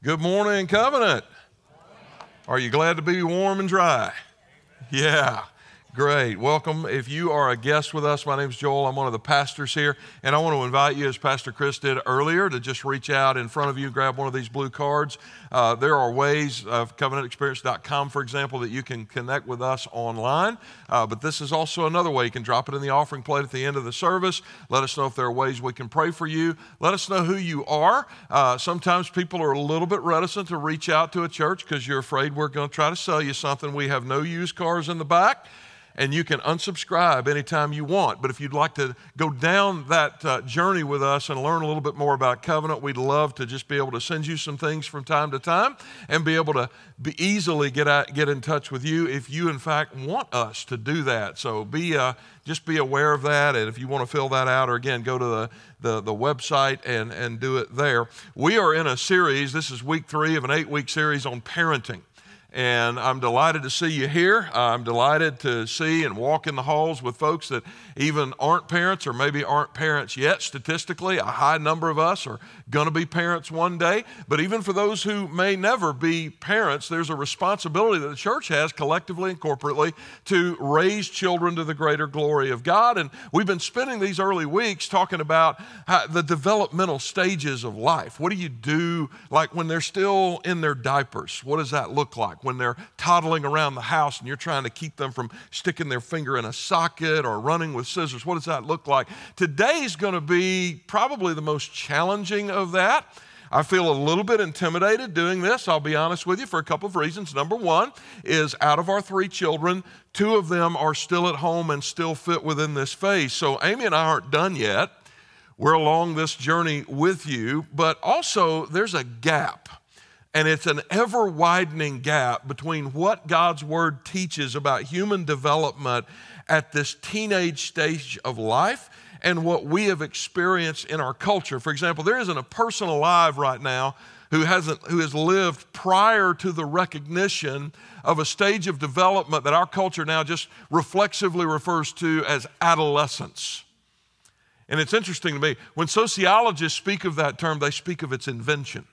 Good morning, Covenant. Are you glad to be warm and dry? Yeah. Great. Welcome. If you are a guest with us, my name is Joel. I'm one of the pastors here. And I want to invite you, as Pastor Chris did earlier, to just reach out in front of you, grab one of these blue cards. Uh, there are ways of covenantexperience.com, for example, that you can connect with us online. Uh, but this is also another way. You can drop it in the offering plate at the end of the service. Let us know if there are ways we can pray for you. Let us know who you are. Uh, sometimes people are a little bit reticent to reach out to a church because you're afraid we're going to try to sell you something. We have no used cars in the back and you can unsubscribe anytime you want. But if you'd like to go down that uh, journey with us and learn a little bit more about covenant, we'd love to just be able to send you some things from time to time and be able to be easily get out, get in touch with you if you in fact want us to do that. So be uh, just be aware of that, and if you want to fill that out, or again go to the the, the website and and do it there. We are in a series. This is week three of an eight week series on parenting and I'm delighted to see you here. I'm delighted to see and walk in the halls with folks that even aren't parents or maybe aren't parents yet. Statistically, a high number of us are going to be parents one day. But even for those who may never be parents, there's a responsibility that the church has collectively and corporately to raise children to the greater glory of God. And we've been spending these early weeks talking about the developmental stages of life. What do you do, like when they're still in their diapers? What does that look like? When they're toddling around the house and you're trying to keep them from sticking their finger in a socket or running with scissors? What does that look like? Today's going to be probably the most challenging of that. I feel a little bit intimidated doing this, I'll be honest with you, for a couple of reasons. Number one is out of our three children, two of them are still at home and still fit within this phase. So Amy and I aren't done yet. We're along this journey with you, but also there's a gap. And it's an ever widening gap between what God's Word teaches about human development at this teenage stage of life and what we have experienced in our culture. For example, there isn't a person alive right now who hasn't who has lived prior to the recognition of a stage of development that our culture now just reflexively refers to as adolescence. And it's interesting to me, when sociologists speak of that term, they speak of its invention.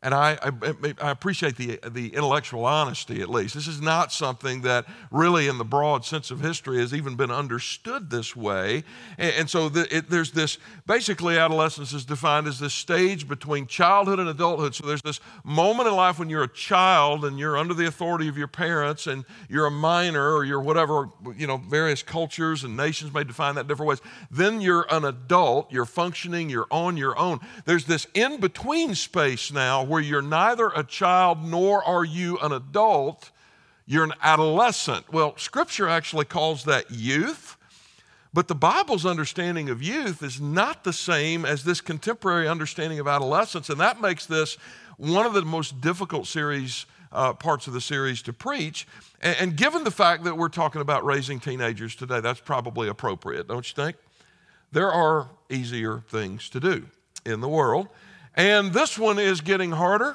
And I, I, I, appreciate the, the intellectual honesty, at least. This is not something that really, in the broad sense of history, has even been understood this way. And, and so the, it, there's this basically, adolescence is defined as this stage between childhood and adulthood. So there's this moment in life when you're a child and you're under the authority of your parents and you're a minor or you're whatever, you know, various cultures and nations may define that different ways. Then you're an adult, you're functioning, you're on your own. There's this in between space now where you're neither a child nor are you an adult, you're an adolescent. Well, Scripture actually calls that youth. But the Bible's understanding of youth is not the same as this contemporary understanding of adolescence, and that makes this one of the most difficult series uh, parts of the series to preach. And, and given the fact that we're talking about raising teenagers today, that's probably appropriate, don't you think? There are easier things to do in the world. And this one is getting harder.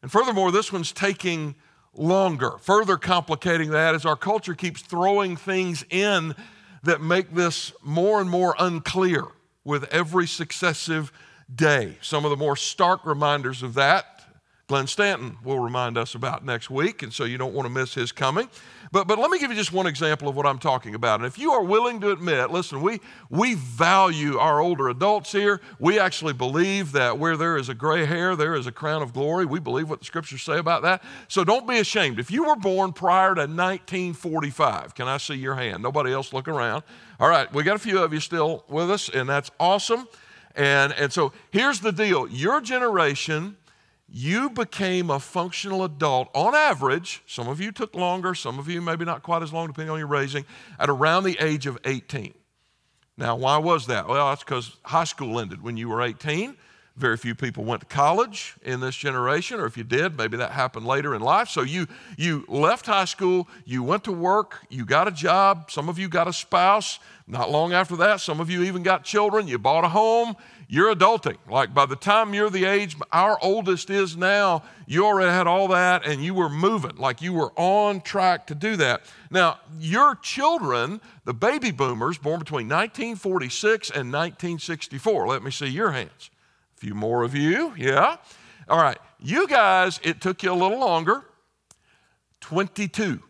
And furthermore, this one's taking longer. Further complicating that is our culture keeps throwing things in that make this more and more unclear with every successive day. Some of the more stark reminders of that Glenn Stanton will remind us about next week, and so you don't want to miss his coming. But, but let me give you just one example of what I'm talking about. And if you are willing to admit, listen, we, we value our older adults here. We actually believe that where there is a gray hair, there is a crown of glory. We believe what the scriptures say about that. So don't be ashamed. If you were born prior to 1945, can I see your hand? Nobody else look around. All right, we got a few of you still with us, and that's awesome. And, and so here's the deal your generation you became a functional adult on average. Some of you took longer, some of you maybe not quite as long, depending on your raising, at around the age of 18. Now, why was that? Well, that's because high school ended when you were 18. Very few people went to college in this generation, or if you did, maybe that happened later in life. So you, you left high school, you went to work, you got a job, some of you got a spouse. Not long after that, some of you even got children, you bought a home, you're adulting. Like by the time you're the age our oldest is now, you already had all that and you were moving, like you were on track to do that. Now, your children, the baby boomers born between 1946 and 1964, let me see your hands. A few more of you, yeah. All right, you guys, it took you a little longer 22.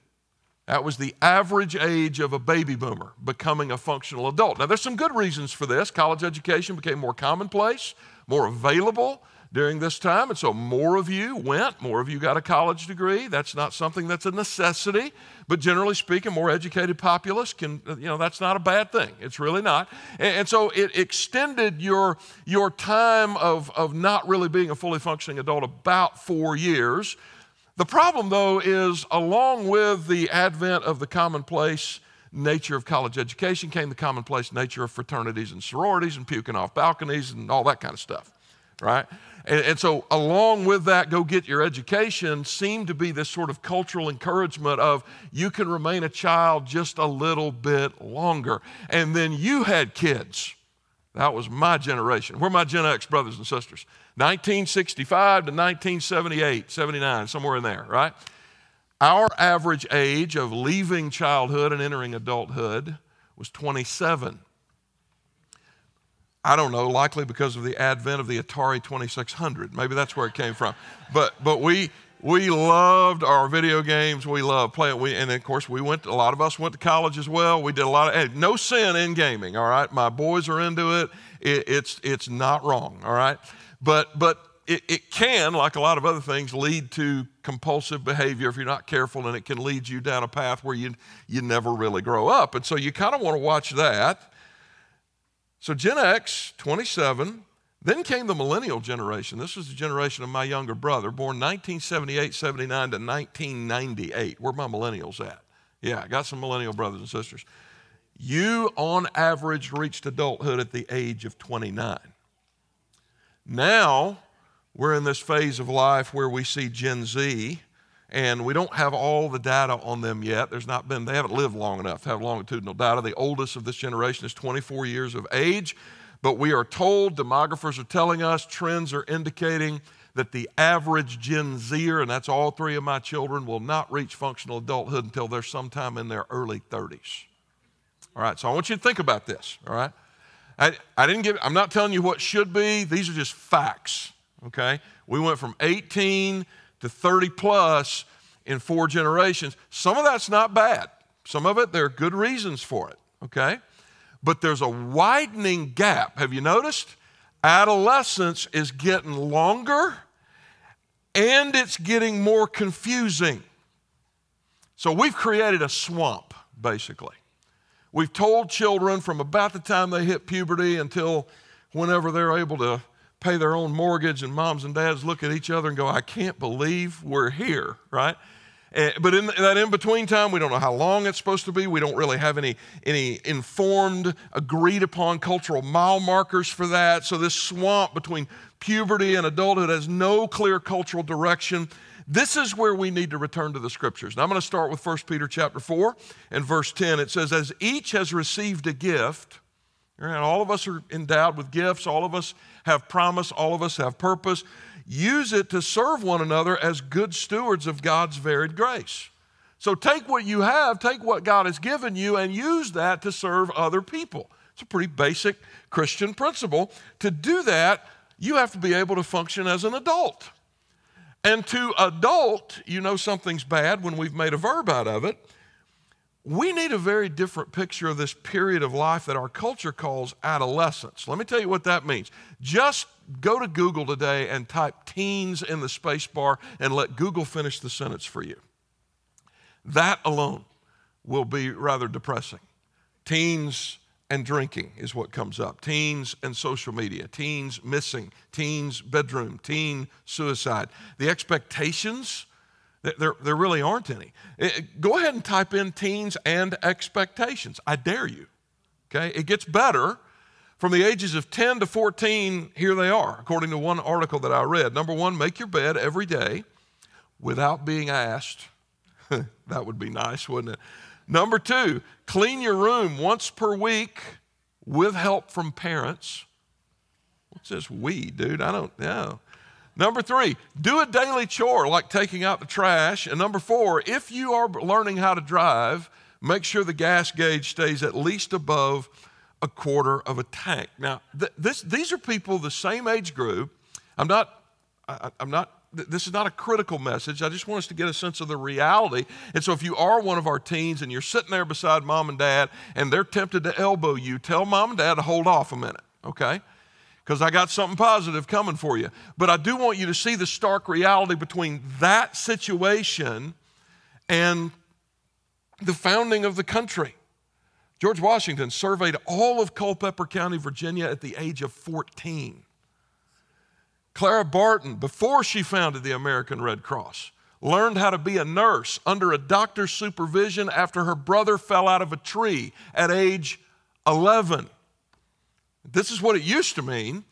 That was the average age of a baby boomer becoming a functional adult. Now, there's some good reasons for this. College education became more commonplace, more available during this time, and so more of you went, more of you got a college degree. That's not something that's a necessity, but generally speaking, more educated populace can, you know, that's not a bad thing. It's really not. And, and so it extended your, your time of, of not really being a fully functioning adult about four years the problem, though, is along with the advent of the commonplace nature of college education came the commonplace nature of fraternities and sororities and puking off balconies and all that kind of stuff, right? And, and, so, along with that, go get your education seemed to be this sort of cultural encouragement of you can remain a child just a little bit longer. And then you had kids. That was my generation. We're my Gen X brothers and sisters. 1965 to 1978, 79, somewhere in there, right? Our average age of leaving childhood and entering adulthood was 27. I don't know, likely because of the advent of the Atari 2600. Maybe that's where it came from. But, but we, we loved our video games. We loved playing. We, and of course, we went. A lot of us went to college as well. We did a lot of. no sin in gaming. All right, my boys are into it. it it's it's not wrong. All right, but, but it, it can, like a lot of other things, lead to compulsive behavior if you're not careful, and it can lead you down a path where you, you never really grow up. And so you kind of want to watch that. So Gen X, 27, then came the millennial generation. This was the generation of my younger brother, born 1978, 79 to 1998. Where are my millennials at? Yeah, I got some millennial brothers and sisters. You, on average, reached adulthood at the age of 29. Now, we're in this phase of life where we see Gen Z, and we don't have all the data on them yet. There's not been, they haven't lived long enough to have longitudinal data. The oldest of this generation is 24 years of age, but we are told, demographers are telling us, trends are indicating that the average Gen Zer, and that's all three of my children, will not reach functional adulthood until they're sometime in their early 30s. All right, so I want you to think about this, all right? I, I didn't give, I'm not telling you what should be. These are just facts, okay? We went from 18 to 30 plus in four generations. Some of that's not bad. Some of it, there are good reasons for it, okay? But there's a widening gap. Have you noticed? Adolescence is getting longer and it's getting more confusing. So we've created a swamp, basically. We've told children from about the time they hit puberty until whenever they're able to pay their own mortgage, and moms and dads look at each other and go, I can't believe we're here, right? Eh, but in that in between time, we don't know how long it's supposed to be. We don't really have any, any informed, agreed upon cultural mile markers for that. So, this swamp between puberty and adulthood has no clear cultural direction. This is where we need to return to the scriptures. Now I'm going to start with 1 Peter chapter 4 and verse 10. It says, As each has received a gift, and all of us are endowed with gifts, all of us have promise, all of us have purpose. Use it to serve one another as good stewards of God's varied grace. So take what you have, take what God has given you, and use that to serve other people. It's a pretty basic Christian principle. To do that, you have to be able to function as an adult. And to adult, you know something's bad when we've made a verb out of it. We need a very different picture of this period of life that our culture calls adolescence. Let me tell you what that means. Just go to Google today and type teens in the space bar and let Google finish the sentence for you. That alone will be rather depressing. Teens and drinking is what comes up. Teens and social media, teens missing, teens bedroom, teen suicide. The expectations, there, there really aren't any. Eh, go ahead and type in teens and expectations. I dare you. Okay? It gets better. From the ages of 10 to 14, here they are, according to one article that I read. Number one, make your bed every day without being asked. that would be nice, wouldn't it? Number two, clean your room once per week with help from parents. What's this we, dude? I don't know. Number three, do a daily chore like taking out the trash. And number four, if you are learning how to drive, make sure the gas gauge stays at least above a quarter of a tank. Now, th- this, these are people the same age group. I'm not, I, I'm not, this is not a critical message. I just want us to get a sense of the reality. And so, if you are one of our teens and you're sitting there beside mom and dad and they're tempted to elbow you, tell mom and dad to hold off a minute, okay? Because I got something positive coming for you. But I do want you to see the stark reality between that situation and the founding of the country. George Washington surveyed all of Culpeper County, Virginia at the age of 14. Clara Barton, before she founded the American Red Cross, learned how to be a nurse under a doctor's supervision after her brother fell out of a tree at age 11. This is what it used to mean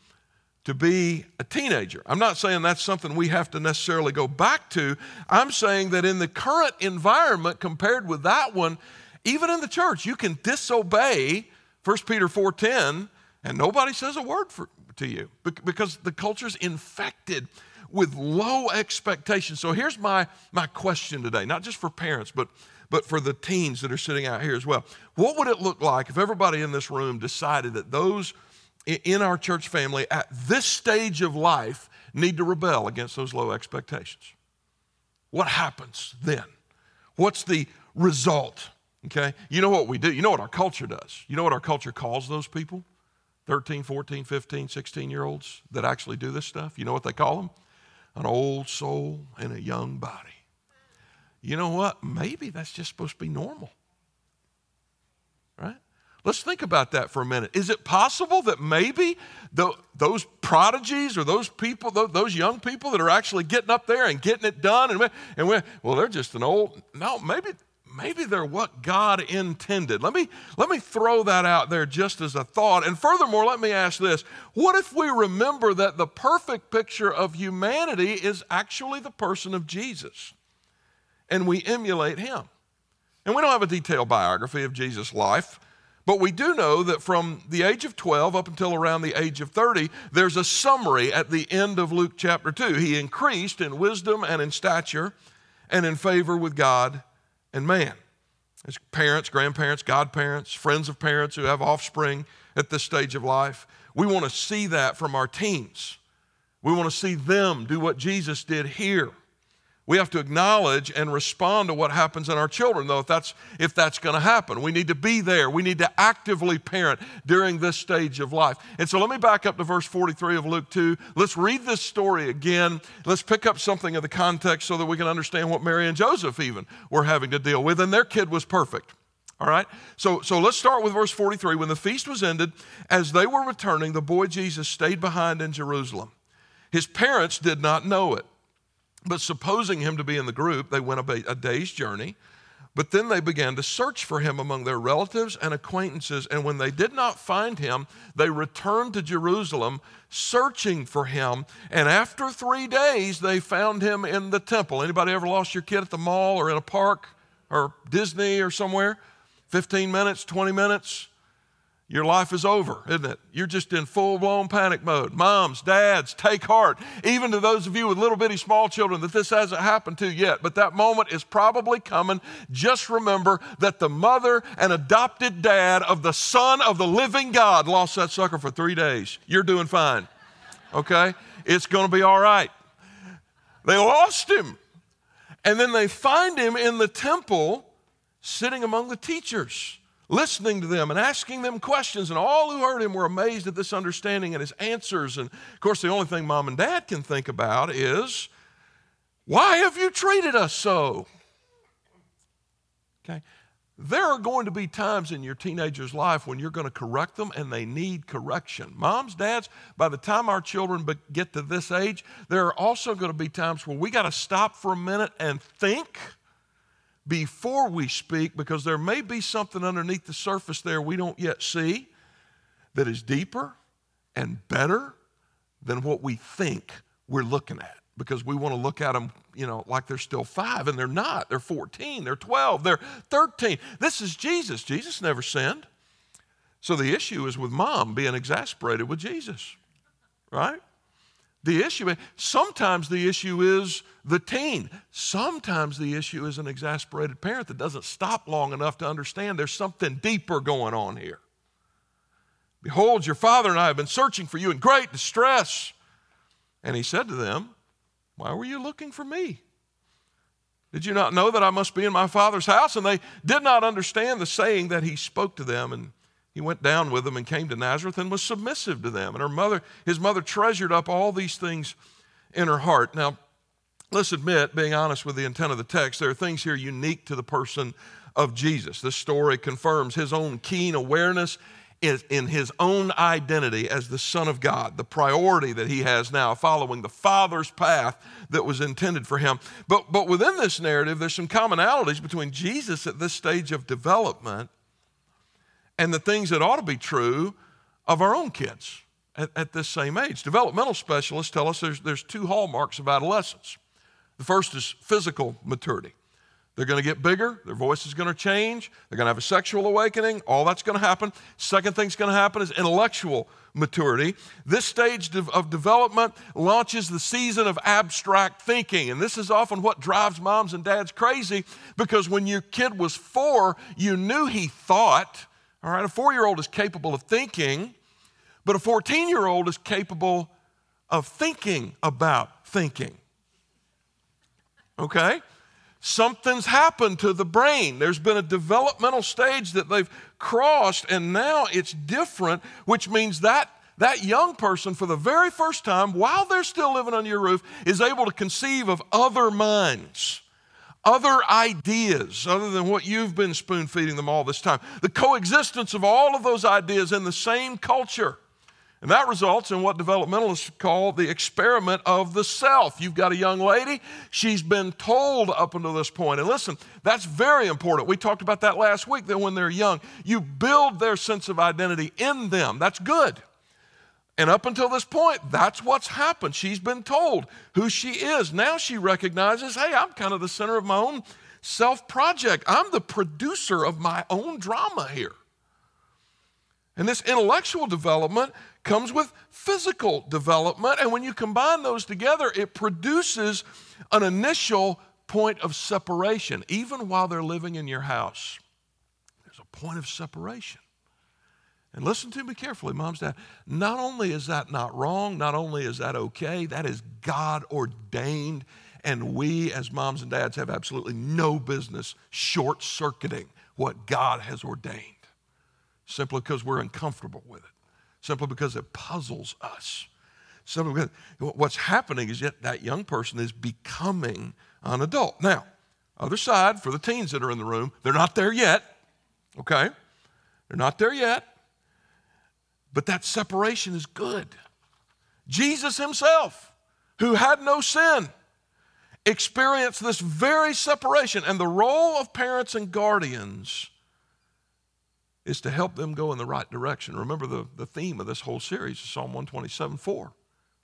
to be a teenager. I'm not saying that's something we have to necessarily go back to. I'm saying that in the current environment, compared with that one, even in the church, you can disobey 1 Peter 4:10 and nobody says a word for, to you because the culture's infected with low expectations. So here's my, my question today, not just for parents, but, but for the teens that are sitting out here as well. What would it look like if everybody in this room decided that those in our church family at this stage of life need to rebel against those low expectations? What happens then? What's the result? Okay? You know what we do? You know what our culture does? You know what our culture calls those people? 13, 14, 15, 16 year olds that actually do this stuff? You know what they call them? An old soul in a young body. You know what? Maybe that's just supposed to be normal. Right? Let's think about that for a minute. Is it possible that maybe the, those prodigies or those people, those young people that are actually getting up there and getting it done, and, and well, they're just an old, no, maybe maybe they're what God intended. Let me, let me throw that out there just as a thought. And furthermore, let me ask this what if we remember that the perfect picture of humanity is actually the person of Jesus and we emulate him? And we don't have a detailed biography of Jesus' life. But we do know that from the age of 12 up until around the age of 30, there's a summary at the end of Luke chapter 2. He increased in wisdom and in stature and in favor with God and man. As parents, grandparents, godparents, friends of parents who have offspring at this stage of life, we want to see that from our teens. We want to see them do what Jesus did here. We have to acknowledge and respond to what happens in our children, though, if that's, if that's going to happen. We need to be there. We need to actively parent during this stage of life. And so let me back up to verse 43 of Luke 2. Let's read this story again. Let's pick up something of the context so that we can understand what Mary and Joseph even were having to deal with. And their kid was perfect. All right? So, so let's start with verse 43. When the feast was ended, as they were returning, the boy Jesus stayed behind in Jerusalem. His parents did not know it. But supposing him to be in the group, they went a, day's journey. But then they began to search for him among their relatives and acquaintances. And when they did not find him, they returned to Jerusalem searching for him. And after three days, they found him in the temple. Anybody ever lost your kid at the mall or in a park or Disney or somewhere? 15 minutes, 20 minutes? Your life is over, isn't it? You're just in full blown panic mode. Moms, dads, take heart. Even to those of you with little bitty small children that this hasn't happened to yet, but that moment is probably coming. Just remember that the mother and adopted dad of the Son of the living God lost that sucker for three days. You're doing fine, okay? It's to be all right. They lost him. And then they find him in the temple sitting among the teachers listening to them and asking them questions. And all who heard him were amazed at this understanding and his answers. And of course, the only thing mom and dad can think about is, why have you treated us so? Okay. There are going to be times in your teenager's life when you're going to correct them and they need correction. Moms, dads, by the time our children get to this age, there are also going to be times where we got to stop for a minute and think before we speak because there may be something underneath the surface there we don't yet see that is deeper and better than what we think we're looking at because we want to look at them, you know, like they're still five, and they're not. They're 14, they're 12, they're 13. This is Jesus. Jesus never sinned. So the issue is with mom being exasperated with Jesus, right? The issue, eh, sometimes the issue is the teen. Sometimes the issue is an exasperated parent that doesn't stop long enough to understand there's something deeper going on here. Behold, your father and I have been searching for you in great distress. And he said to them, Why were you looking for me? Did you not know that I must be in my father's house? And they did not understand the saying that he spoke to them. And he went down with them and came to Nazareth and was submissive to them. And her mother, his mother treasured up all these things in her heart. Now, let's admit, being honest with the intent of the text, there are things here unique to the person of Jesus. This story confirms his own keen awareness in his own identity as the Son of God, the priority that he has now, following the Father's path that was intended for him. But, but within this narrative, there's some commonalities between Jesus at this stage of development and the things that ought to be true of our own kids at, at this same age. Developmental specialists tell us there's, there's two hallmarks of adolescence. The first is physical maturity. They're going to get bigger, their voice is going to change, they're going to have a sexual awakening, all that's going to happen. Second thing's going to happen is intellectual maturity. This stage of development launches the season of abstract thinking. And this is often what drives moms and dads crazy because when your kid was four, you knew he thought. All right, a four year old is capable of thinking, but a 14 year old is capable of thinking about thinking. Okay? something's happened to the brain. There's been a developmental stage that they've crossed, and now it's different, which means that that young person, for the very first time, while they're still living under your roof, is able to conceive of other minds, other ideas, other than what you've been spoon feeding them all this time. The coexistence of all of those ideas in the same culture. And that results in what developmentalists call the experiment of the self. You've got a young lady, she's been told up until this point. And listen, that's very important. We talked about that last week that when they're young, you build their sense of identity in them. That's good. And up until this point, that's what's happened. She's been told who she is. Now she recognizes, hey, I'm kind of the center of my own self project. I'm the producer of my own drama here. And this intellectual development comes with physical development. And when you combine those together, it produces an initial point of separation, even while they're living in your house. There's a point of separation. And listen to me carefully, moms, dad. Not only is that not wrong, not only is that okay, that is God ordained. And we, as moms and dads, have absolutely no business short circuiting what God has ordained simply because we're uncomfortable with it simply because it puzzles us. Simply because what's happening is yet that young person is becoming an adult. Now, other side, for the teens that are in the room, they're not there yet, okay? They're not there yet, but that separation is good. Jesus himself, who had no sin, experienced this very separation, and the role of parents and guardians is to help them go in the right direction. Remember the, the theme of this whole series is Psalm 127 4.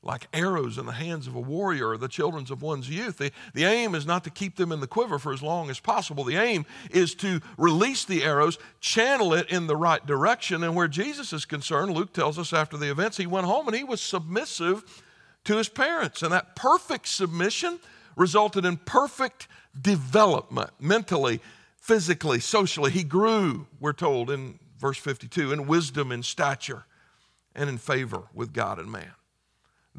Like arrows in the hands of a warrior or the children of one's youth. The, the aim is not to keep them in the quiver for as long as possible. The aim is to release the arrows, channel it in the right direction. And where Jesus is concerned, Luke tells us after the events, he went home and he was submissive to his parents. And that perfect submission resulted in perfect development mentally, physically, socially. He grew, we're told in verse 52, in wisdom and stature and in favor with God and man.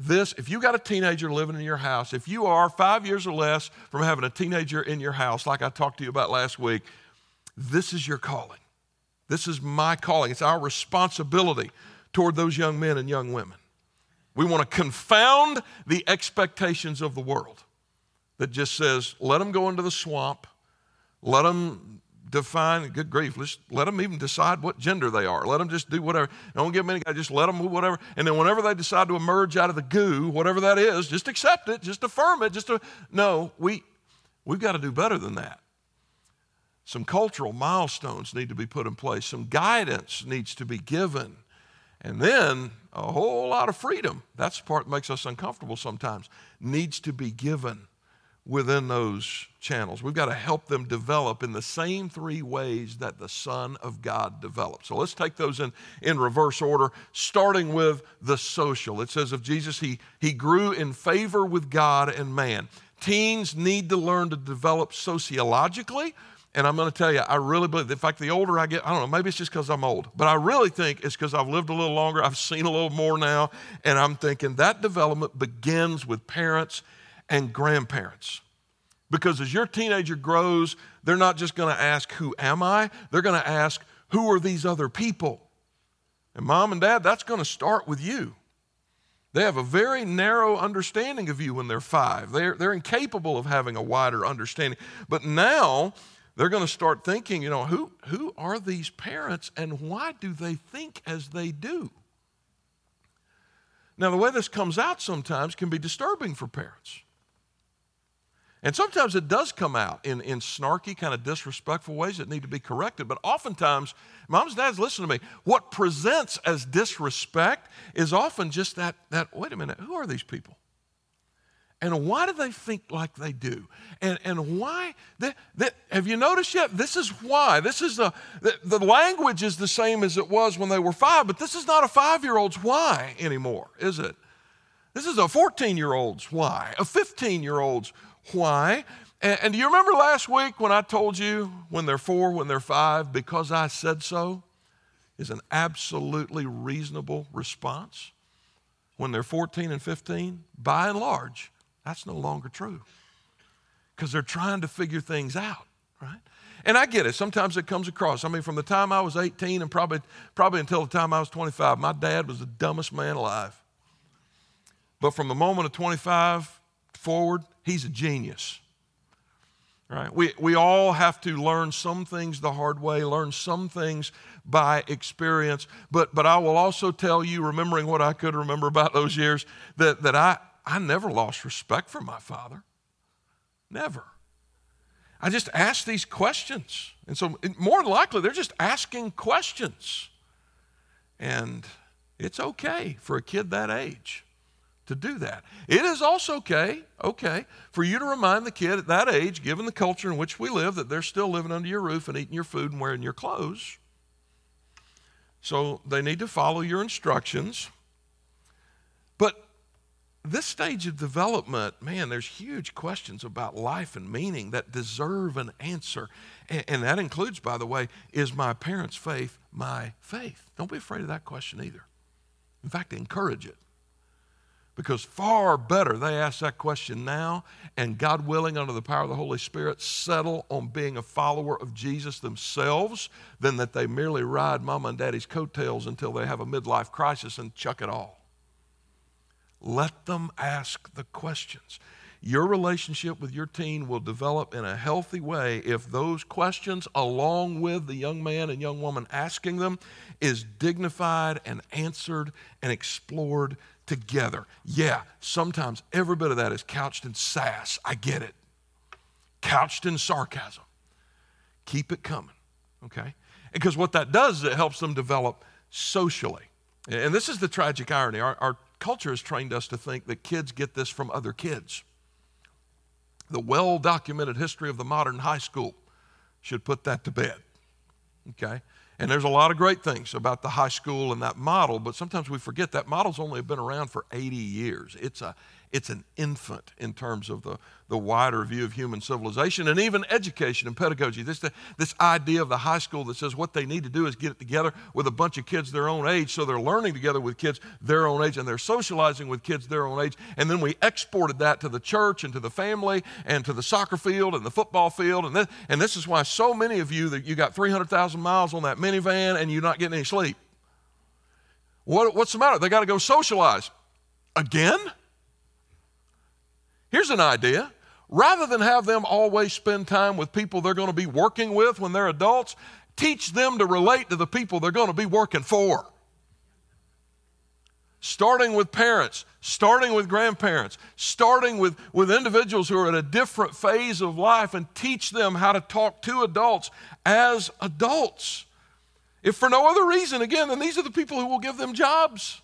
This, if you got a teenager living in your house, if you are five years or less from having a teenager in your house, like I talked to you about last week, this is your calling. This is my calling. It's our responsibility toward those young men and young women. We want to confound the expectations of the world that just says, let them go into the swamp let them define, good grief, let's let them even decide what gender they are. Let them just do whatever. Don't give them any, just let them do whatever. And then whenever they decide to emerge out of the goo, whatever that is, just accept it, just affirm it, just to, no, we, we've got to do better than that. Some cultural milestones need to be put in place. Some guidance needs to be given. And then a whole lot of freedom. That's the part that makes us uncomfortable sometimes, needs to be given within those channels. We've got to help them develop in the same three ways that the Son of God developed. So let's take those in, in reverse order, starting with the social. It says of Jesus, he, he grew in favor with God and man. Teens need to learn to develop sociologically. And I'm going to tell you, I really believe, in fact, the older I get, I don't know, maybe it's just because I'm old, but I really think it's because I've lived a little longer, I've seen a little more now, and I'm thinking that development begins with parents and grandparents. Because as your teenager grows, they're not just going to ask, Who am I? They're going to ask, Who are these other people? And mom and dad, that's going to start with you. They have a very narrow understanding of you when they're five. They're, they're incapable of having a wider understanding. But now they're going to start thinking, you know, who, who are these parents and why do they think as they do? Now, the way this comes out sometimes can be disturbing for parents. And sometimes it does come out in, in snarky, kind of disrespectful ways that need to be corrected. But oftentimes, moms and dads, listen to me. What presents as disrespect is often just that, that wait a minute, who are these people? And why do they think like they do? And, and why? They, they, have you noticed yet? This is why. This is the, the, the language is the same as it was when they were five, but this is not a five year old's why anymore, is it? This is a 14 year old's why, a 15 year old's why? And, and do you remember last week when I told you when they're four, when they're five, because I said so is an absolutely reasonable response? When they're 14 and 15, by and large, that's no longer true because they're trying to figure things out, right? And I get it. Sometimes it comes across. I mean, from the time I was 18 and probably, probably until the time I was 25, my dad was the dumbest man alive. But from the moment of 25 forward, he's a genius. Right? We, we all have to learn some things the hard way, learn some things by experience. But, but I will also tell you, remembering what I could remember about those years, that, that I, I never lost respect for my father. Never. I just asked these questions. And so, more than likely, they're just asking questions. And it's okay for a kid that age to do that. It is also okay, okay, for you to remind the kid at that age, given the culture in which we live, that they're still living under your roof and eating your food and wearing your clothes. So they need to follow your instructions. But this stage of development, man, there's huge questions about life and meaning that deserve an answer. And, and that includes, by the way, is my parents' faith my faith? Don't be afraid of that question either. In fact, encourage it. Because far better they ask that question now, and God willing, under the power of the Holy Spirit, settle on being a follower of Jesus themselves than that they merely ride mama and daddy's coattails until they have a midlife crisis and chuck it all. Let them ask the questions. Your relationship with your teen will develop in a healthy way if those questions, along with the young man and young woman asking them, is dignified and answered and explored together. Yeah, sometimes every bit of that is couched in sass. I get it. Couched in sarcasm. Keep it coming, okay? Because what that does is it helps them develop socially. And this is the tragic irony. Our, our culture has trained us to think that kids get this from other kids. The well documented history of the modern high school should put that to bed, okay? And there's a lot of great things about the high school and that model, but sometimes we forget that model's only been around for 80 years. It's a, it's an infant in terms of the, the wider view of human civilization and even education and pedagogy. This, this idea of the high school that says what they need to do is get it together with a bunch of kids their own age, so they're learning together with kids their own age and they're socializing with kids their own age. And then we exported that to the church and to the family and to the soccer field and the football field. And this, and this is why so many of you that you got 300,000 miles on that minivan and you're not getting any sleep. What, what's the matter? They got to go socialize. Again? Here's an idea. Rather than have them always spend time with people they're going to be working with when they're adults, teach them to relate to the people they're going to be working for. Starting with parents, starting with grandparents, starting with, with individuals who are at a different phase of life, and teach them how to talk to adults as adults. If for no other reason, again, then these are the people who will give them jobs.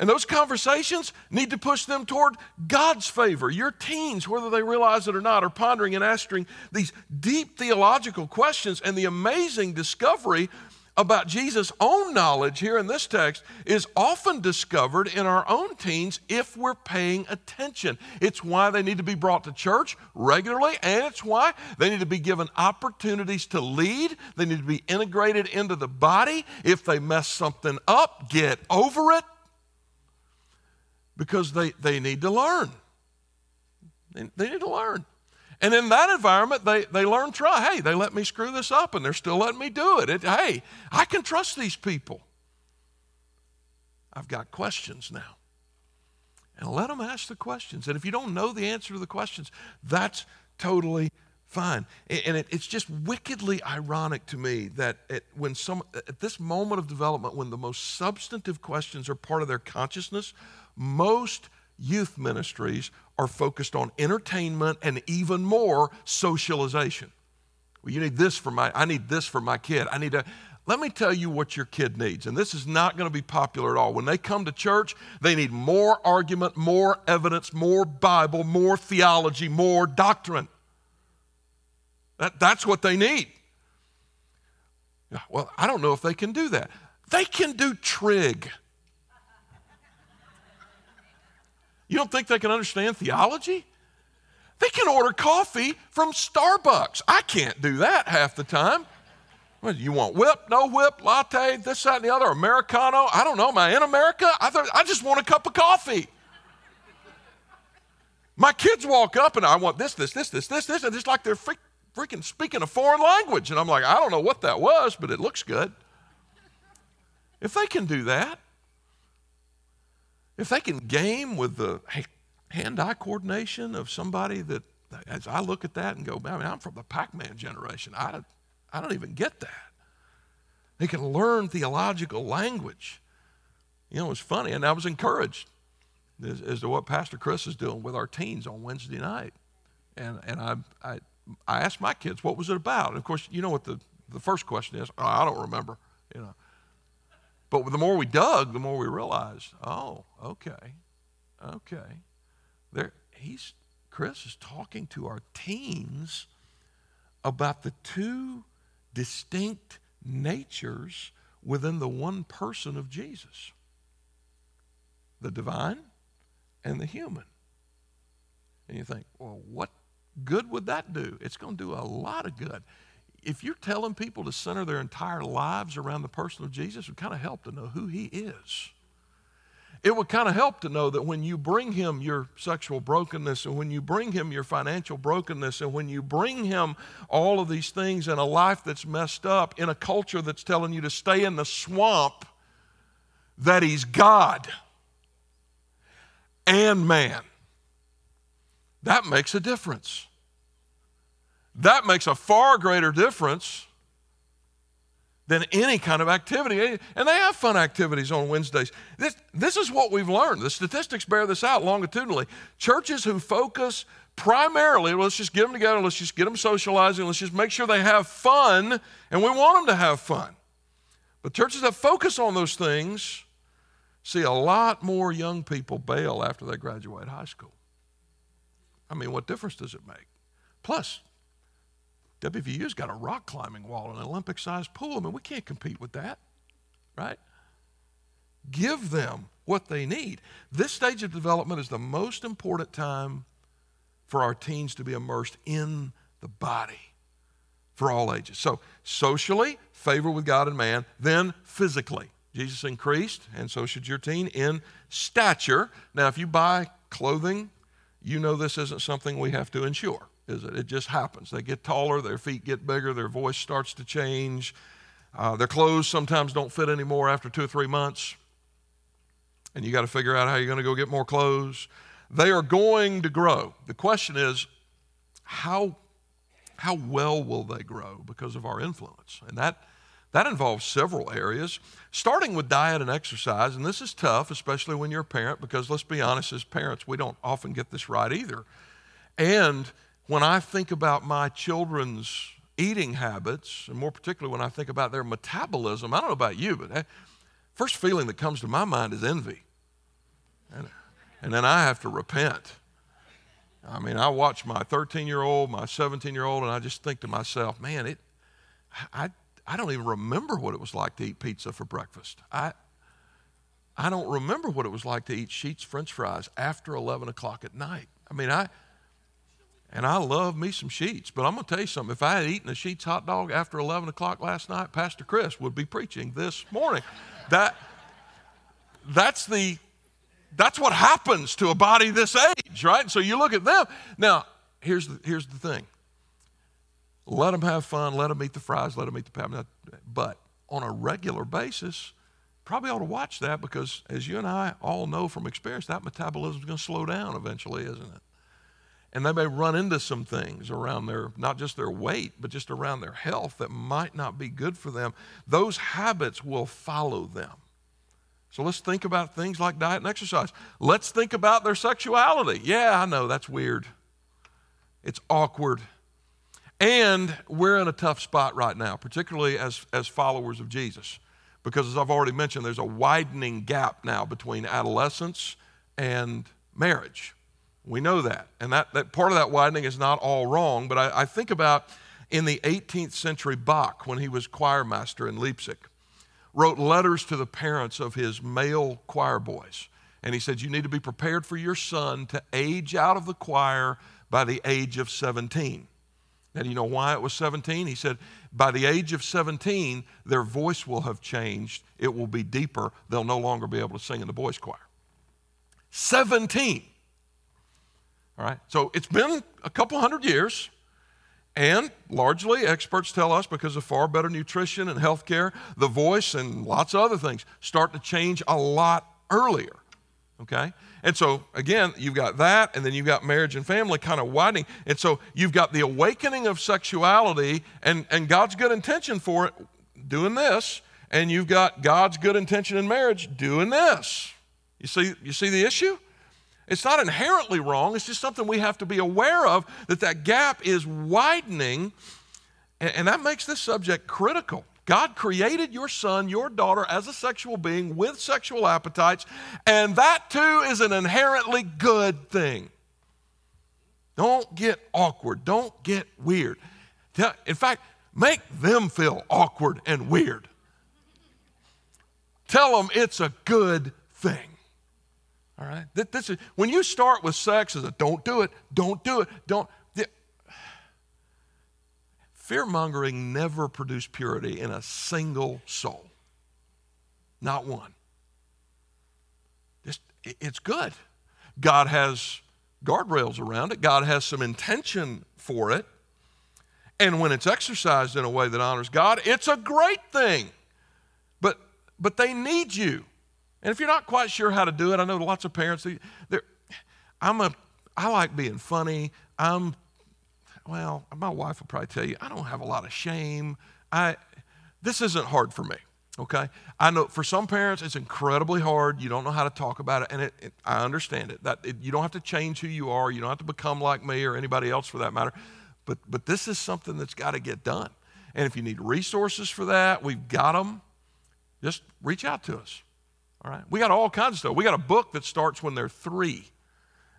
And those conversations need to push them toward God's favor. Your teens, whether they realize it or not, are pondering and asking these deep theological questions. And the amazing discovery about Jesus' own knowledge here in this text is often discovered in our own teens if we're paying attention. It's why they need to be brought to church regularly, and it's why they need to be given opportunities to lead. They need to be integrated into the body. If they mess something up, get over it because they, they need to learn. They, they need to learn. And in that environment, they, they learn trust. Hey, they let me screw this up and they're still letting me do it. it. Hey, I can trust these people. I've got questions now. And let them ask the questions. And if you don't know the answer to the questions, that's totally fine. And it, it's just wickedly ironic to me that it, when some, at this moment of development, when the most substantive questions are part of their consciousness, most youth ministries are focused on entertainment and even more socialization. Well, you need this for my, I need this for my kid. I need to, let me tell you what your kid needs. And this is not going to be popular at all. When they come to church, they need more argument, more evidence, more Bible, more theology, more doctrine. That, that's what they need. Well, I don't know if they can do that. They can do trig. You don't think they can understand theology? They can order coffee from Starbucks. I can't do that half the time. What, you want whip, no whip, latte, this, that, and the other, Americano? I don't know. Am I in America? I, I just want a cup of coffee. My kids walk up and I want this, this, this, this, this, this, and it's like they're freak, freaking speaking a foreign language. And I'm like, I don't know what that was, but it looks good. If they can do that, if they can game with the hand-eye coordination of somebody that, as I look at that and go, man, I'm from the Pac-Man generation. I, I don't even get that. They can learn theological language. You know, it's funny, and I was encouraged as, as, to what Pastor Chris is doing with our teens on Wednesday night. And, and I, I, I asked my kids, what was it about? And of course, you know what the, the first question is? Oh, I don't remember. You know, but the more we dug, the more we realized, oh, okay, okay. There, he's Chris is talking to our teens about the two distinct natures within the one person of Jesus the divine and the human. And you think, well, what good would that do? It's going to do a lot of good if you're telling people to center their entire lives around the person of Jesus, it would kind of help to know who he is. It would kind of help to know that when you bring him your sexual brokenness and when you bring him your financial brokenness and when you bring him all of these things in a life that's messed up, in a culture that's telling you to stay in the swamp, that he's God and man. That makes a difference. That makes a far greater difference than any kind of activity. And they have fun activities on Wednesdays. This, this is what we've learned. The statistics bear this out longitudinally. Churches who focus primarily, let's just get them together, let's just get them socializing, let's just make sure they have fun, and we want them to have fun. But churches that focus on those things see a lot more young people bail after they graduate high school. I mean, what difference does it make? Plus, WVU's got a rock climbing wall, and an Olympic sized pool. I mean, we can't compete with that, right? Give them what they need. This stage of development is the most important time for our teens to be immersed in the body for all ages. So, socially, favor with God and man, then physically. Jesus increased, and so should your teen, in stature. Now, if you buy clothing, you know this isn't something we have to ensure is it? It just happens. They get taller, their feet get bigger, their voice starts to change. Uh, their clothes sometimes don't fit anymore after two or three months. And you got to figure out how you're going to go get more clothes. They are going to grow. The question is, how, how well will they grow because of our influence? And that, that involves several areas, starting with diet and exercise. And this is tough, especially when you're a parent, because let's be honest, as parents, we don't often get this right either. And when I think about my children's eating habits, and more particularly when I think about their metabolism, I don't know about you, but eh, first feeling that comes to my mind is envy. And, and then I have to repent. I mean, I watch my 13 year old, my 17 year old, and I just think to myself, man, it, I, I don't even remember what it was like to eat pizza for breakfast. I, I don't remember what it was like to eat Sheetz French fries after 11 o'clock at night. I mean, I, and I love me some Sheetz. but I'm going to tell you something. If I had eaten a Sheetz hot dog after 11 o'clock last night, Pastor Chris would be preaching this morning. That, that's the, that's what happens to a body this age, right? So you look at them. Now, here's the, here's the thing let them have fun. Let them eat the fries. Let them eat the pepper. But on a regular basis, probably ought to watch that because, as you and I all know from experience, that metabolism is going to slow down eventually, isn't it? And they may run into some things around their, not just their weight, but just around their health that might not be good for them. Those habits will follow them. So let's think about things like diet and exercise. Let's think about their sexuality. Yeah, I know that's weird. It's awkward. And we're in a tough spot right now, particularly as, as followers of Jesus. Because as I've already mentioned, there's a widening gap now between adolescence and marriage. We know that. And that, that part of that widening is not all wrong, but I, I think about in the 18th century, Bach, when he was choir master in Leipzig, wrote letters to the parents of his male choir boys. And he said, You need to be prepared for your son to age out of the choir by the age of 17. And you know why it was 17? He said, by the age of 17, their voice will have changed. It will be deeper. They'll no longer be able to sing in the boys' choir. 17. All right, so it's been a couple hundred years, and largely experts tell us because of far better nutrition and health care, the voice and lots of other things start to change a lot earlier. Okay? And so, again, you've got that, and then you've got marriage and family kind of widening. And so, you've got the awakening of sexuality and, and God's good intention for it doing this, and you've got God's good intention in marriage doing this. You see, you see the issue? It's not inherently wrong, it's just something we have to be aware of that that gap is widening, and, and that makes this subject critical. God created your son, your daughter, as a sexual being with sexual appetites, and that too is an inherently good thing. Don't get awkward. Don't get weird. In fact, make them feel awkward and weird. Tell them it's a good thing. All right? This is, when you start with sex as a don't do it, don't do it, don't, Fear mongering never produced purity in a single soul. Not one. It's, it's good. God has guardrails around it, God has some intention for it. And when it's exercised in a way that honors God, it's a great thing. But, but they need you. And if you're not quite sure how to do it, I know lots of parents, I'm a, I like being funny. I'm well, my wife will probably tell you, I don't have a lot of shame. I, this isn't hard for me, okay? I know for some parents it's incredibly hard. You don't know how to talk about it, and it, it, I understand it. That it, you don't have to change who you are. You don't have to become like me or anybody else for that matter. But, but this is something that's got to get done. And if you need resources for that, we've got them. Just reach out to us. All right? We got all kinds of stuff. We got a book that starts when they're three.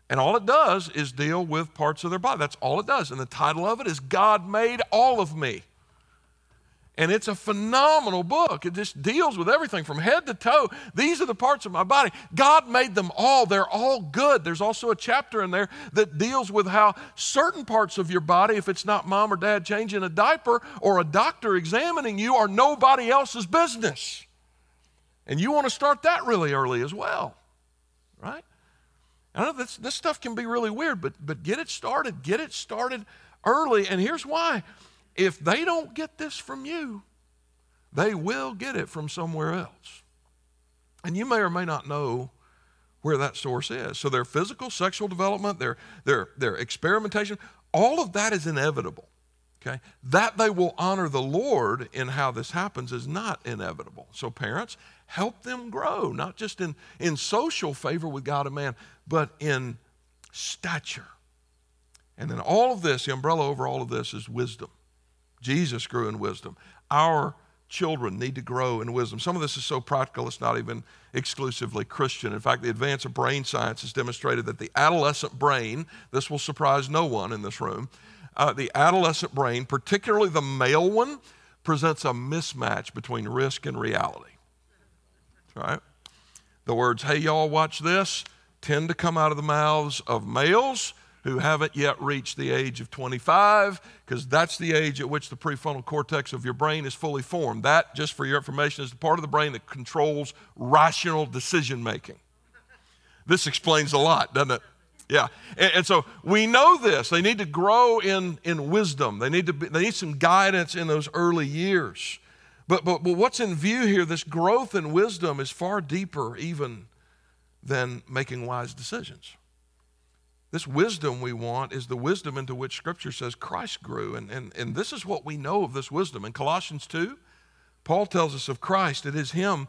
And all it does is deal with parts of their body. That's all it does. And the title of it is God Made All of Me. And it's a phenomenal book. It just deals with everything from head to toe. These are the parts of my body. God made them all. They're all good. There's also a chapter in there that deals with how certain parts of your body, if it's not mom or dad changing a diaper or a doctor examining you, are nobody else's business. And you want to start that really early as well, right? I know this, this stuff can be really weird, but, but get it started. Get it started early. And here's why if they don't get this from you, they will get it from somewhere else. And you may or may not know where that source is. So their physical, sexual development, their, their, their experimentation, all of that is inevitable. Okay? That they will honor the Lord in how this happens is not inevitable. So, parents, help them grow, not just in, in social favor with God and man, but in stature. And then all of this, the umbrella over all of this is wisdom. Jesus grew in wisdom. Our children need to grow in wisdom. Some of this is so practical, it's not even exclusively Christian. In fact, the advance of brain science has demonstrated that the adolescent brain, this will surprise no one in this room, uh, the adolescent brain, particularly the male one, presents a mismatch between risk and reality. Right? The words, hey, y'all, watch this, tend to come out of the mouths of males who haven't yet reached the age of 25, because that's the age at which the prefrontal cortex of your brain is fully formed. That, just for your information, is the part of the brain that controls rational decision making. This explains a lot, doesn't it? Yeah. And, and, so we know this. They need to grow in, in wisdom. They need, to be, they need some guidance in those early years. But, but, but what's in view here, this growth in wisdom is far deeper even than making wise decisions. This wisdom we want is the wisdom into which Scripture says Christ grew. And, and, and this is what we know of this wisdom. In Colossians 2, Paul tells us of Christ, it is Him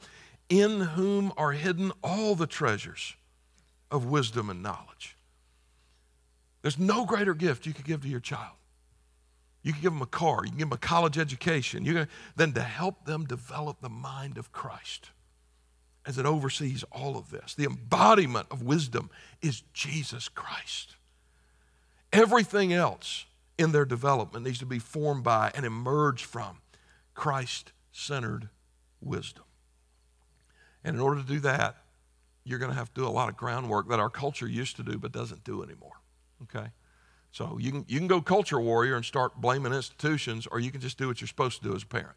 in whom are hidden all the treasures of wisdom and knowledge. There's no greater gift you could give to your child. You can give them a car, you can give them a college education, you than to help them develop the mind of Christ as it oversees all of this. The embodiment of wisdom is Jesus Christ. Everything else in their development needs to be formed by and emerge from Christ centered wisdom. And in order to do that, you're going to have to do a lot of groundwork that our culture used to do but doesn't do anymore. Okay? So you can, you can go culture warrior and start blaming institutions, or you can just do what you're supposed to do as a parent.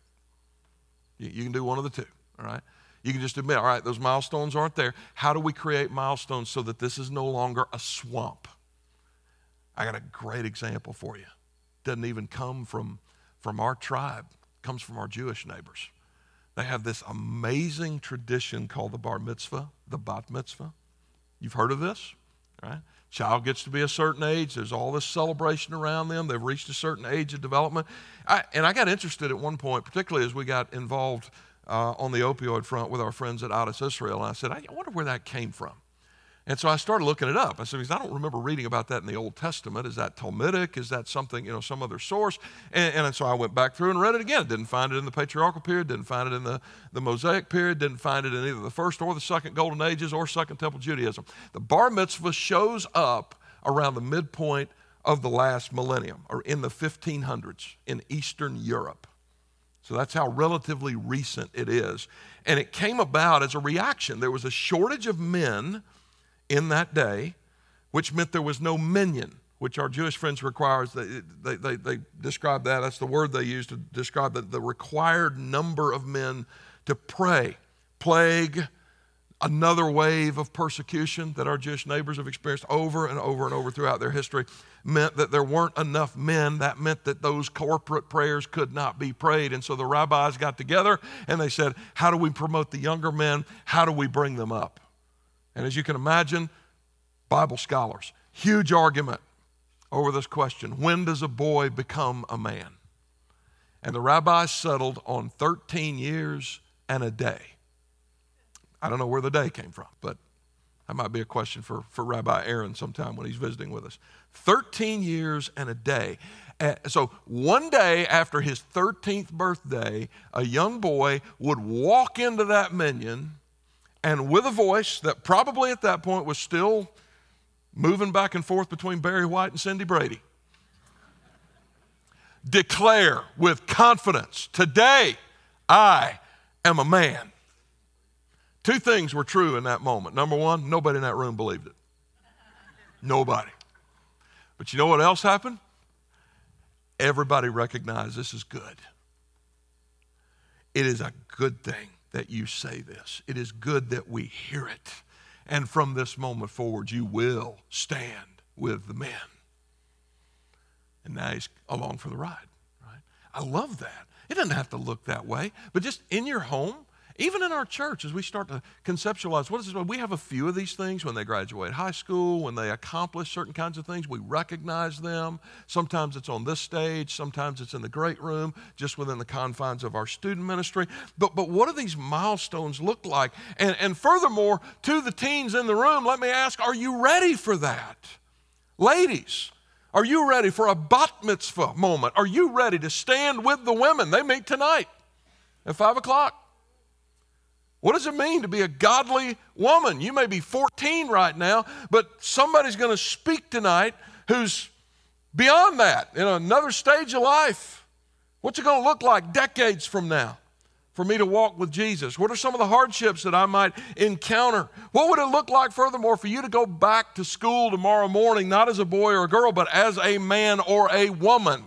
You, you can do one of the two, all right? You can just admit, all right, those milestones aren't there. How do we create milestones so that this is no longer a swamp? I got a great example for you. Doesn't even come from, from our tribe, comes from our Jewish neighbors. They have this amazing tradition called the bar mitzvah, the bat mitzvah. You've heard of this, right? Child gets to be a certain age. There's all this celebration around them. They've reached a certain age of development. I, and I got interested at one point, particularly as we got involved uh, on the opioid front with our friends at Adas Israel. And I said, I wonder where that came from. And so I started looking it up. I said, I don't remember reading about that in the Old Testament. Is that Talmudic? Is that something, you know, some other source? And, and, so I went back through and read it again. Didn't find it in the patriarchal period, didn't find it in the, the Mosaic period, didn't find it in either the first or the second Golden Ages or Second Temple Judaism. The bar mitzvah shows up around the midpoint of the last millennium, or in the 1500s in Eastern Europe. So that's how relatively recent it is. And it came about as a reaction. There was a shortage of men in that day, which meant there was no minyan, which our Jewish friends requires. They, they, they, they describe that. That's the word they use to describe the, the required number of men to pray. Plague, another wave of persecution that our Jewish neighbors have experienced over and over and over throughout their history meant that there weren't enough men. That meant that those corporate prayers could not be prayed. And so the rabbis got together and they said, How do we promote the younger men? How do we bring them up? And as you can imagine, Bible scholars, huge argument over this question when does a boy become a man? And the rabbis settled on 13 years and a day. I don't know where the day came from, but that might be a question for, for Rabbi Aaron sometime when he's visiting with us. 13 years and a day. Eh, so, one day after his 13th birthday, a young boy would walk into that minyan and, with a voice that probably at that point was still moving back and forth between Barry White and Cindy Brady, declare with confidence, Today I am a man. Two things were true in that moment. Number one, nobody in that room believed it. Nobody. But you know what else happened? Everybody recognized this is good. It is a good thing that you say this. It is good that we hear it. And from this moment forward, you will stand with the men. And now he's along for the ride, right? I love that. It doesn't have to look that way, but just in your home, even in our church, as we start to conceptualize what is this, we have a few of these things when they graduate high school, when they accomplish certain kinds of things, we recognize them. Sometimes it's on this stage, sometimes it's in the great room, just within the confines of our student ministry. But, but what do these milestones look like? And, and furthermore, to the teens in the room, let me ask, are you ready for that? Ladies, Are you ready for a bat mitzvah moment? Are you ready to stand with the women? They meet tonight at 5 o'clock. What does it mean to be a godly woman? You may be 14 right now, but somebody's going to speak tonight who's beyond that in another stage of life. What's it going to look like decades from now for me to walk with Jesus? What are some of the hardships that I might encounter? What would it look like, furthermore, for you to go back to school tomorrow morning, not as a boy or a girl, but as a man or a woman?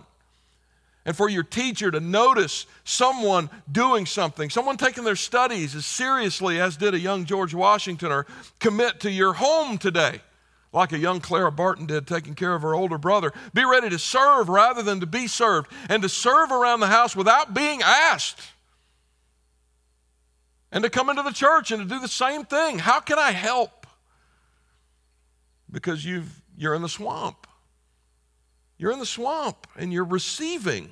And for your teacher to notice someone doing something, someone taking their studies as seriously as did a young George Washington, or commit to your home today, like a young Clara Barton did, taking care of her older brother. Be ready to serve rather than to be served, and to serve around the house without being asked. And to come into the church and to do the same thing. How can I help? Because you've, you're in the swamp. You're in the swamp and you're receiving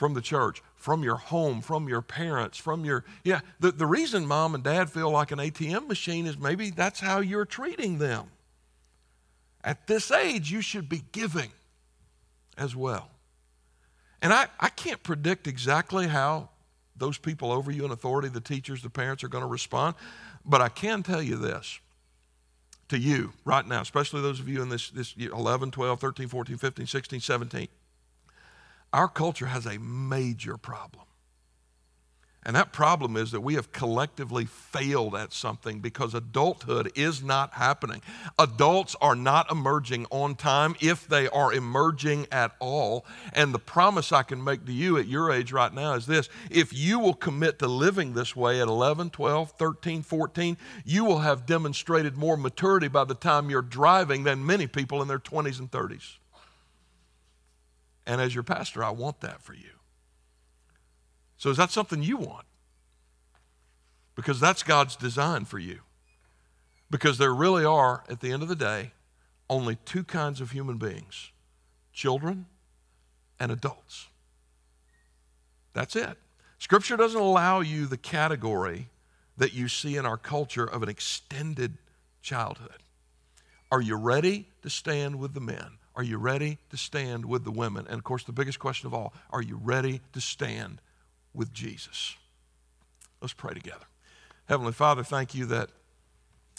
from the church, from your home, from your parents, from your. Yeah, the, the reason mom and dad feel like an ATM machine is maybe that's how you're treating them. At this age, you should be giving as well. And I, I can't predict exactly how those people over you in authority, the teachers, the parents, are going to respond, but I can tell you this to you right now, especially those of you in this, this 11, 12, 13, 14, 15, 16, 17. Our culture has a major problem. And that problem is that we have collectively failed at something because adulthood is not happening. Adults are not emerging on time if they are emerging at all. And the promise I can make to you at your age right now is this if you will commit to living this way at 11, 12, 13, 14, you will have demonstrated more maturity by the time you're driving than many people in their 20s and 30s. And as your pastor, I want that for you. So, is that something you want? Because that's God's design for you. Because there really are, at the end of the day, only two kinds of human beings children and adults. That's it. Scripture doesn't allow you the category that you see in our culture of an extended childhood. Are you ready to stand with the men? Are you ready to stand with the women? And of course, the biggest question of all are you ready to stand with Jesus. Let's pray together. Heavenly Father, thank you that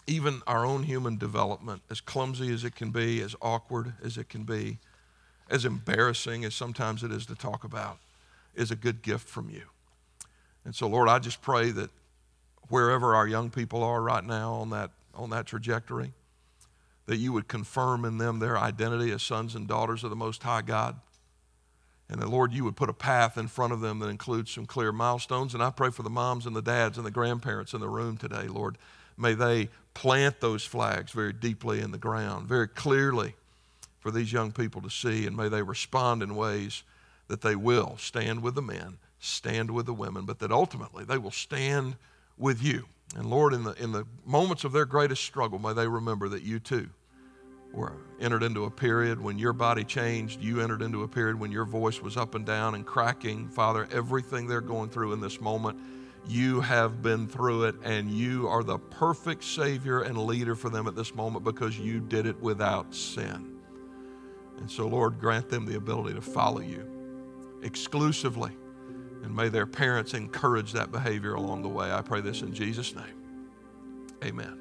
even our own human development, as clumsy as it can be, as awkward as it can be, as embarrassing as sometimes it is to talk about, is a good gift from you. And so, Lord, I just pray that wherever our young people are right now on that, on that trajectory, that you would confirm in them their identity as sons and daughters of the Most High God and that, Lord, you would put a path in front of them that includes some clear milestones. And I pray for the moms and the dads and the grandparents in the room today, Lord. May they plant those flags very deeply in the ground, very clearly for these young people to see. And may they respond in ways that they will stand with the men, stand with the women, but that ultimately they will stand with you. And Lord, in the, in the moments of their greatest struggle, may they remember that you too were entered into a period when your body changed. You entered into a period when your voice was up and down and cracking. Father, everything they're going through in this moment, you have been through it, and you are the perfect Savior and leader for them at this moment because you did it without sin. And so, Lord, grant them the ability to follow you exclusively. And may their parents encourage that behavior along the way. I pray this in Jesus' name. Amen.